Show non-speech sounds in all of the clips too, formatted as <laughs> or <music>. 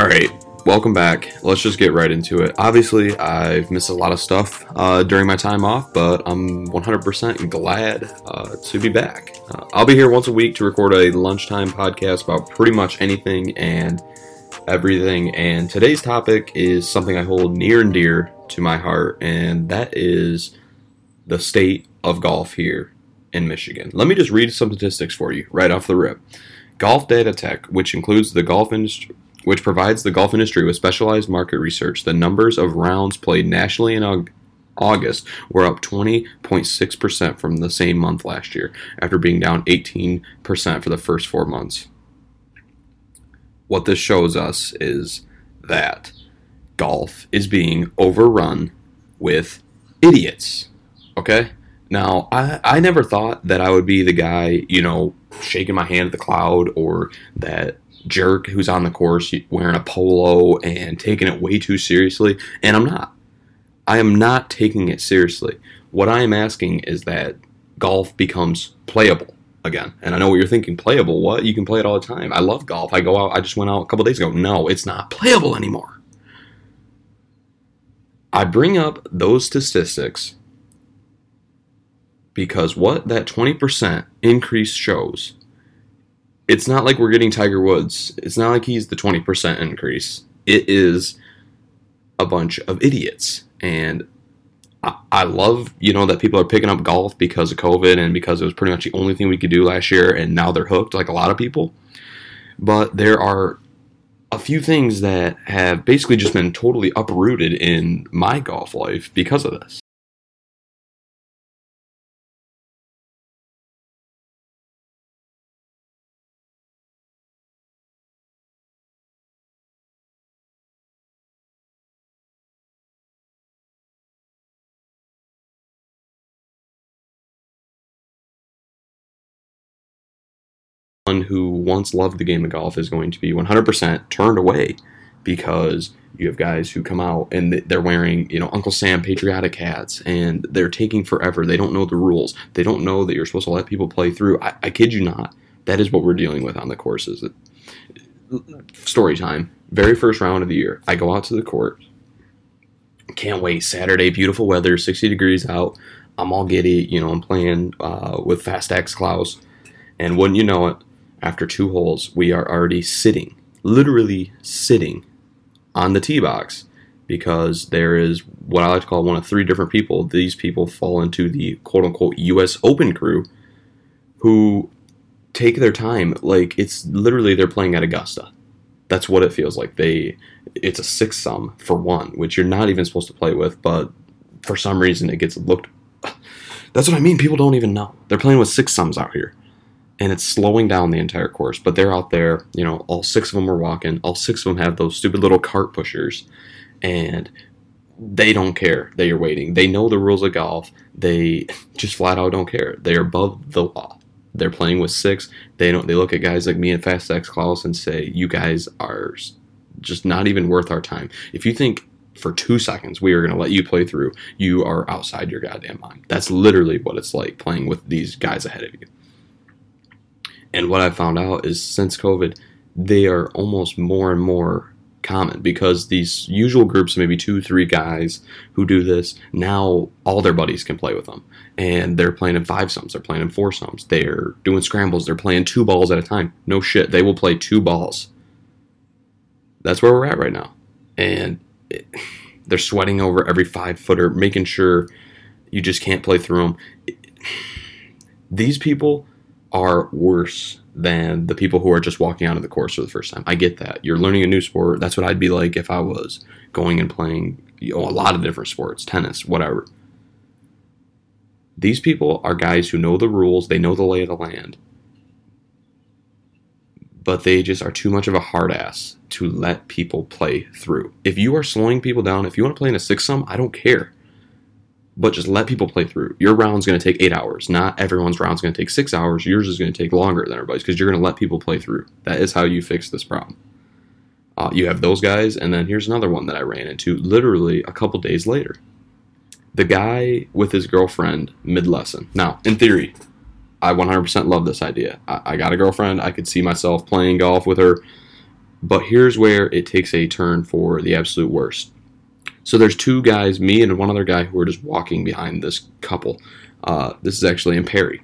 All right, welcome back. Let's just get right into it. Obviously, I've missed a lot of stuff uh, during my time off, but I'm 100% glad uh, to be back. Uh, I'll be here once a week to record a lunchtime podcast about pretty much anything and everything. And today's topic is something I hold near and dear to my heart, and that is the state of golf here in Michigan. Let me just read some statistics for you right off the rip. Golf Datatech, which includes the golf industry, which provides the golf industry with specialized market research. The numbers of rounds played nationally in August were up 20.6% from the same month last year, after being down 18% for the first four months. What this shows us is that golf is being overrun with idiots. Okay? Now, I, I never thought that I would be the guy, you know, shaking my hand at the cloud or that jerk who's on the course wearing a polo and taking it way too seriously. And I'm not. I am not taking it seriously. What I am asking is that golf becomes playable again. And I know what you're thinking playable. What? You can play it all the time. I love golf. I go out, I just went out a couple days ago. No, it's not playable anymore. I bring up those statistics because what that 20% increase shows it's not like we're getting Tiger Woods. It's not like he's the 20% increase. It is a bunch of idiots. And I, I love, you know, that people are picking up golf because of COVID and because it was pretty much the only thing we could do last year and now they're hooked like a lot of people. But there are a few things that have basically just been totally uprooted in my golf life because of this. Who once loved the game of golf is going to be 100% turned away because you have guys who come out and they're wearing, you know, Uncle Sam patriotic hats and they're taking forever. They don't know the rules. They don't know that you're supposed to let people play through. I, I kid you not. That is what we're dealing with on the courses. Story time. Very first round of the year. I go out to the court. Can't wait. Saturday, beautiful weather, 60 degrees out. I'm all giddy. You know, I'm playing uh, with Fast X Klaus. And wouldn't you know it, after two holes, we are already sitting, literally sitting on the tee box because there is what I like to call one of three different people. These people fall into the quote unquote US Open crew who take their time. Like it's literally they're playing at Augusta. That's what it feels like. They it's a six sum for one, which you're not even supposed to play with, but for some reason it gets looked <sighs> that's what I mean. People don't even know. They're playing with six sums out here and it's slowing down the entire course. But they're out there, you know, all six of them are walking. All six of them have those stupid little cart pushers, and they don't care that you're waiting. They know the rules of golf. They <laughs> just flat out don't care. They're above the law. They're playing with six. They don't. They look at guys like me and Fast X Klaus and say, "You guys are just not even worth our time." If you think for two seconds we are going to let you play through, you are outside your goddamn mind. That's literally what it's like playing with these guys ahead of you. And what I found out is since COVID, they are almost more and more common because these usual groups, maybe two, three guys who do this, now all their buddies can play with them. And they're playing in fivesomes, they're playing in foursomes, they're doing scrambles, they're playing two balls at a time. No shit, they will play two balls. That's where we're at right now. And it, <sighs> they're sweating over every five footer, making sure you just can't play through them. <sighs> These people are worse than the people who are just walking out of the course for the first time. I get that. You're learning a new sport. That's what I'd be like if I was going and playing you know, a lot of different sports, tennis, whatever. These people are guys who know the rules, they know the lay of the land, but they just are too much of a hard ass to let people play through. If you are slowing people down, if you want to play in a six sum, I don't care but just let people play through. Your round's going to take eight hours. Not everyone's round's going to take six hours. Yours is going to take longer than everybody's because you're going to let people play through. That is how you fix this problem. Uh, you have those guys, and then here's another one that I ran into literally a couple days later. The guy with his girlfriend mid lesson. Now, in theory, I 100% love this idea. I, I got a girlfriend. I could see myself playing golf with her. But here's where it takes a turn for the absolute worst. So there's two guys, me and one other guy, who are just walking behind this couple. Uh, this is actually in Perry.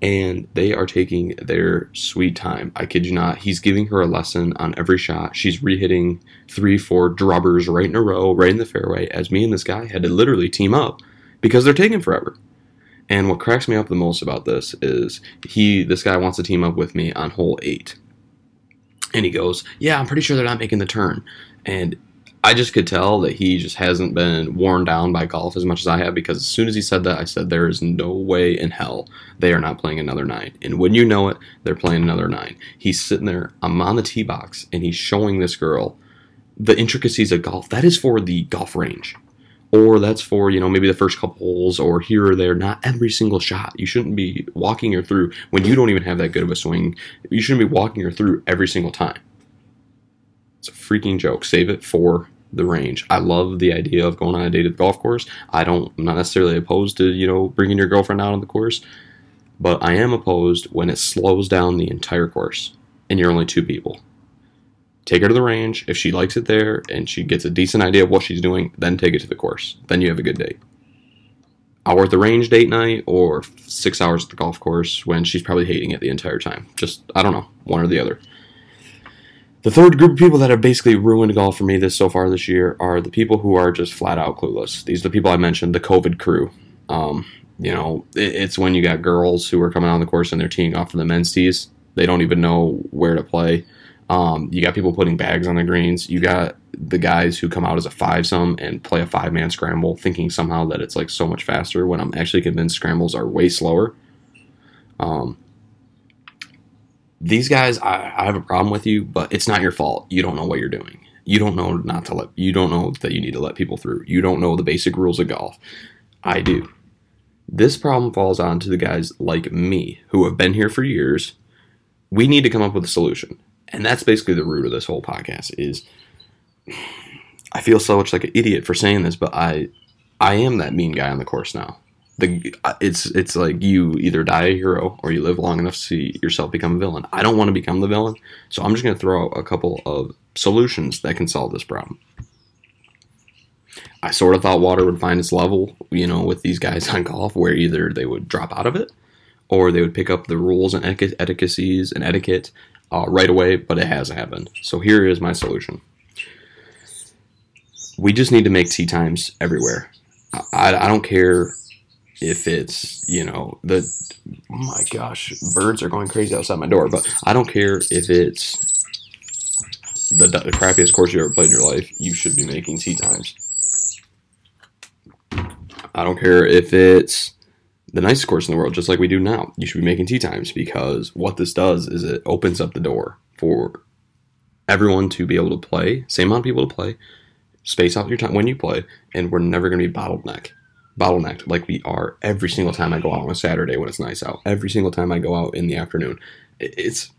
And they are taking their sweet time. I kid you not. He's giving her a lesson on every shot. She's re-hitting three, four drubbers right in a row, right in the fairway, as me and this guy had to literally team up because they're taking forever. And what cracks me up the most about this is he, this guy wants to team up with me on hole eight. And he goes, Yeah, I'm pretty sure they're not making the turn. And I just could tell that he just hasn't been worn down by golf as much as I have because as soon as he said that, I said, There is no way in hell they are not playing another nine. And when you know it, they're playing another nine. He's sitting there, I'm on the tee box, and he's showing this girl the intricacies of golf. That is for the golf range. Or that's for, you know, maybe the first couple holes or here or there, not every single shot. You shouldn't be walking her through when you don't even have that good of a swing. You shouldn't be walking her through every single time. It's a freaking joke. Save it for the range. I love the idea of going on a date at the golf course. I don't, I'm not necessarily opposed to, you know, bringing your girlfriend out on the course, but I am opposed when it slows down the entire course and you're only two people. Take her to the range. If she likes it there and she gets a decent idea of what she's doing, then take it to the course. Then you have a good date. Hour at the range date night or six hours at the golf course when she's probably hating it the entire time. Just, I don't know, one or the other. The third group of people that have basically ruined golf for me this so far this year are the people who are just flat out clueless. These are the people I mentioned, the COVID crew. Um, you know, it, it's when you got girls who are coming on the course and they're teeing off for the men's tees. They don't even know where to play. Um, you got people putting bags on the greens. You got the guys who come out as a five some and play a five man scramble, thinking somehow that it's like so much faster. When I'm actually convinced scrambles are way slower. Um, these guys, I, I have a problem with you, but it's not your fault. You don't know what you're doing. You don't know not to let. You don't know that you need to let people through. You don't know the basic rules of golf. I do. This problem falls on to the guys like me who have been here for years. We need to come up with a solution and that's basically the root of this whole podcast is <sighs> I feel so much like an idiot for saying this, but I I am that mean guy on the course now. The it's it's like you either die a hero or you live long enough to see yourself become a villain. I don't want to become the villain, so I'm just going to throw out a couple of solutions that can solve this problem. I sort of thought water would find its level, you know, with these guys <laughs> on golf, where either they would drop out of it, or they would pick up the rules and etiquettes and etiquette uh, right away, but it hasn't happened. So here is my solution. We just need to make tee times everywhere. I, I don't care if it's you know the oh my gosh birds are going crazy outside my door, but I don't care if it's the, the crappiest course you ever played in your life. You should be making tee times. I don't care if it's the nicest course in the world, just like we do now. You should be making tee times because what this does is it opens up the door for everyone to be able to play, same amount of people to play, space out your time when you play, and we're never going to be bottleneck, bottlenecked like we are every single time I go out on a Saturday when it's nice out. Every single time I go out in the afternoon, it's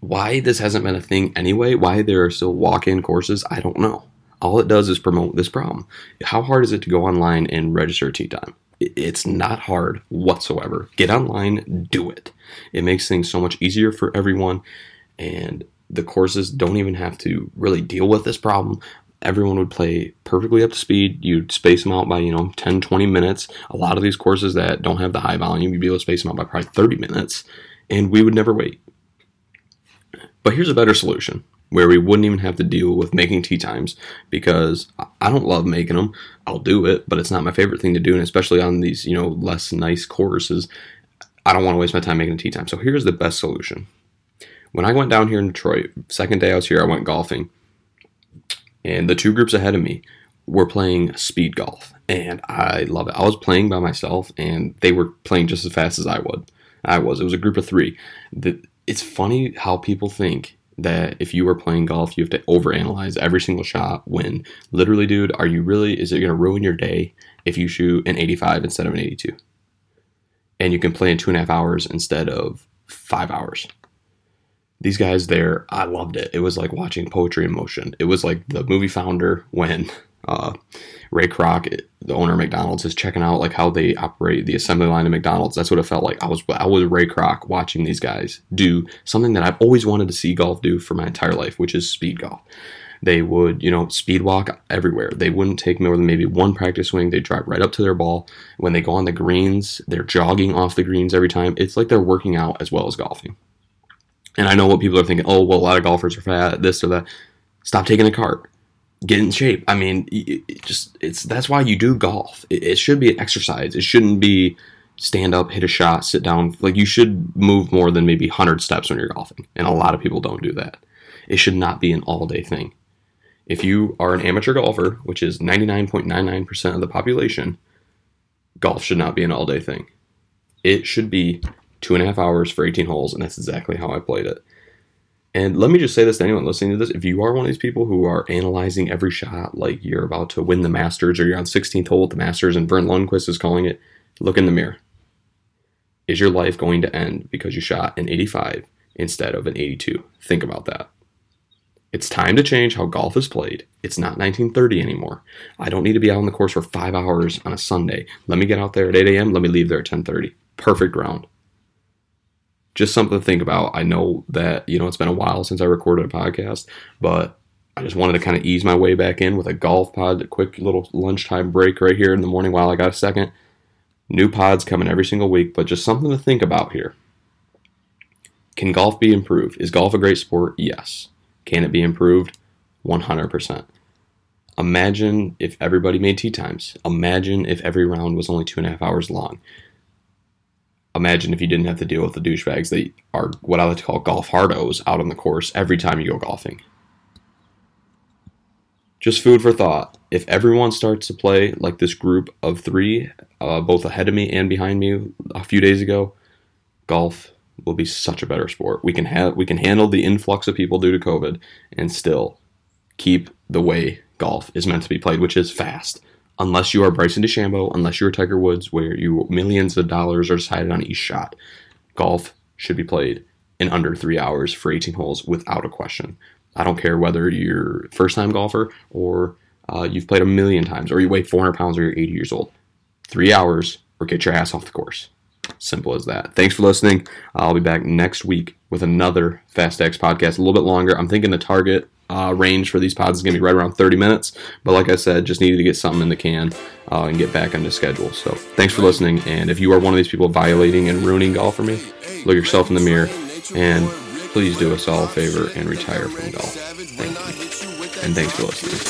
why this hasn't been a thing anyway. Why there are still walk-in courses, I don't know. All it does is promote this problem. How hard is it to go online and register tee time? It's not hard whatsoever. Get online, do it. It makes things so much easier for everyone, and the courses don't even have to really deal with this problem. Everyone would play perfectly up to speed. You'd space them out by, you know, 10, 20 minutes. A lot of these courses that don't have the high volume, you'd be able to space them out by probably 30 minutes, and we would never wait. But here's a better solution where we wouldn't even have to deal with making tee times because I don't love making them. I'll do it, but it's not my favorite thing to do, and especially on these you know less nice courses, I don't want to waste my time making a tee time. So here's the best solution. When I went down here in Detroit, second day I was here, I went golfing, and the two groups ahead of me were playing speed golf, and I love it. I was playing by myself, and they were playing just as fast as I would. I was. It was a group of three. It's funny how people think that if you are playing golf, you have to overanalyze every single shot. When literally, dude, are you really? Is it going to ruin your day if you shoot an 85 instead of an 82? And you can play in two and a half hours instead of five hours. These guys there, I loved it. It was like watching poetry in motion. It was like the movie Founder when uh, Ray Kroc, the owner of McDonald's, is checking out like how they operate the assembly line of McDonald's. That's what it felt like. I was I was Ray Kroc watching these guys do something that I've always wanted to see golf do for my entire life, which is speed golf. They would, you know, speed walk everywhere. They wouldn't take more than maybe one practice swing. They drive right up to their ball. When they go on the greens, they're jogging off the greens every time. It's like they're working out as well as golfing. And I know what people are thinking. Oh, well, a lot of golfers are fat, this or that. Stop taking a cart. Get in shape. I mean, it just it's that's why you do golf. It, it should be an exercise. It shouldn't be stand up, hit a shot, sit down. Like you should move more than maybe 100 steps when you're golfing. And a lot of people don't do that. It should not be an all day thing. If you are an amateur golfer, which is 99.99% of the population, golf should not be an all day thing. It should be two and a half hours for 18 holes, and that's exactly how I played it. And let me just say this to anyone listening to this: if you are one of these people who are analyzing every shot like you're about to win the Masters or you're on 16th hole at the Masters and Verne Lundquist is calling it, look in the mirror. Is your life going to end because you shot an 85 instead of an 82? Think about that. It's time to change how golf is played. It's not 1930 anymore. I don't need to be out on the course for five hours on a Sunday. Let me get out there at 8 a.m. Let me leave there at 10:30. Perfect round just something to think about. I know that, you know, it's been a while since I recorded a podcast, but I just wanted to kind of ease my way back in with a golf pod, a quick little lunchtime break right here in the morning while I got a second. New pods coming every single week, but just something to think about here. Can golf be improved? Is golf a great sport? Yes. Can it be improved? 100%. Imagine if everybody made tee times. Imagine if every round was only two and a half hours long imagine if you didn't have to deal with the douchebags that are what I like to call golf hardos out on the course every time you go golfing. Just food for thought. If everyone starts to play like this group of three, uh, both ahead of me and behind me a few days ago, golf will be such a better sport. We can have we can handle the influx of people due to COVID and still keep the way golf is meant to be played, which is fast unless you are Bryson DeChambeau, unless you're Tiger Woods, where you millions of dollars are decided on each shot. Golf should be played in under three hours for 18 holes without a question. I don't care whether you're first time golfer or uh, you've played a million times or you weigh 400 pounds or you're 80 years old. Three hours or get your ass off the course. Simple as that. Thanks for listening. I'll be back next week with another Fast X podcast, a little bit longer. I'm thinking the target uh, range for these pods is going to be right around 30 minutes. But like I said, just needed to get something in the can uh, and get back on the schedule. So thanks for listening. And if you are one of these people violating and ruining golf for me, look yourself in the mirror and please do us all a favor and retire from golf. Thank you. And thanks for listening.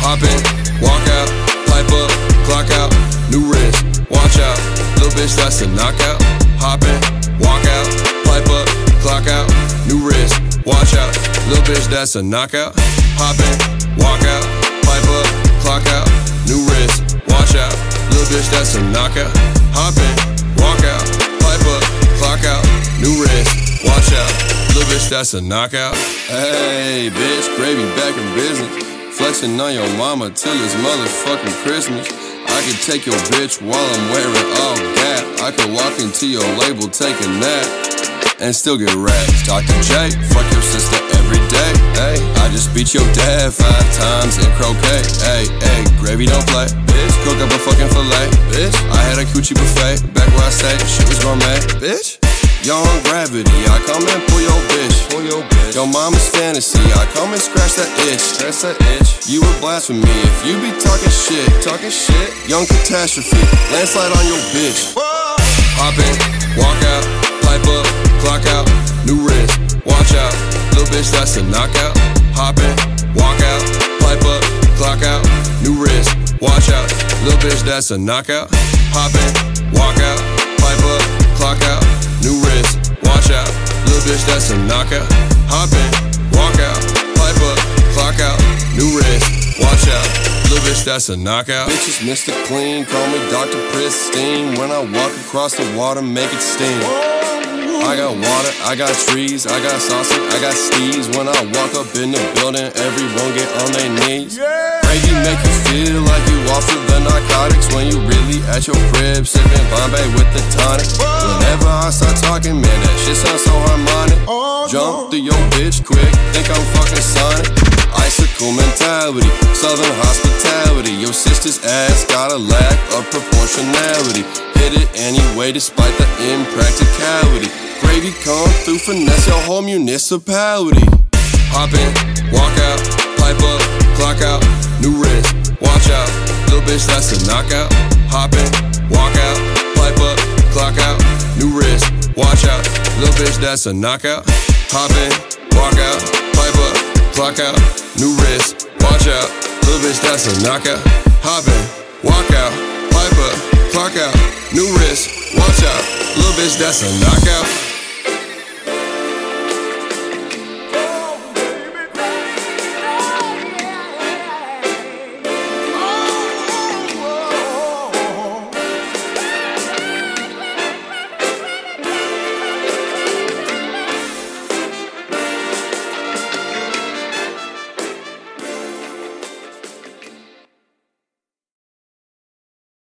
Hop in, walk out, pipe up, clock out, new wrist, watch out, little bitch, that's a knockout. Hop in, walk out, pipe up, clock out, new wrist, watch out. Little bitch, that's a knockout. Hop in, walk out, pipe up, clock out, new wrist, watch out. Little bitch, that's a knockout. Hop in, walk out, pipe up, clock out, new wrist, watch out. Little bitch, that's a knockout. Hey, bitch, gravy back in business. Flexing on your mama till it's motherfucking Christmas. I could take your bitch while I'm wearing all that. I could walk into your label, take a nap, and still get racks. Dr. J, fuck your sister every day. Hey, I just beat your dad five times in croquet. Hey, hey, gravy don't play. Bitch, cook up a fucking fillet. Bitch, I had a coochie buffet back where I stayed. Shit was gourmet. Bitch. Young gravity, I come and pull your bitch. Pull your bitch. Your mama's fantasy, I come and scratch that itch. Scratch that itch. You would blaspheme me if you be talking shit. Talking shit. Young catastrophe, landslide on your bitch. Whoa. Hop in, walk out, pipe up, clock out, new wrist, watch out. Little bitch, that's a knockout. Hop in, walk out, pipe up, clock out, new wrist, watch out. Little bitch, that's a knockout. Hop in, walk out, pipe up, clock out, new wrist, watch out. Little bitch, that's a knockout. Hop in, walk out, pipe up, clock out, new wrist, watch out. Bitch, that's a knockout. Bitches, Mr. Clean, call me Dr. Pristine. When I walk across the water, make it steam. I got water, I got trees, I got sausage, I got steez. When I walk up in the building, everyone get on their knees. Gravy make you feel like you off of the narcotics when you really at your crib sipping Bombay with the tonic. Whenever I start talking, man, that shit sounds so harmonic. Oh, Jump through your bitch quick, think I'm fucking Sonic. Ice classical mentality, southern hospitality. Your sister's ass got a lack of proportionality. Hit it anyway despite the impracticality. Gravy come through, finesse your whole municipality. Hop in, walk out, pipe up, clock out, new wrist, watch out. Little bitch, that's a knockout. Hop in, walk out, pipe up, clock out, new wrist, watch out. Little bitch, that's a knockout. Hop in, walk out, pipe up, clock out, new wrist, watch out. Little bitch, that's a knockout. Hop in, walk out, pipe up, clock out, new wrist, watch out. Little bitch, that's a knockout.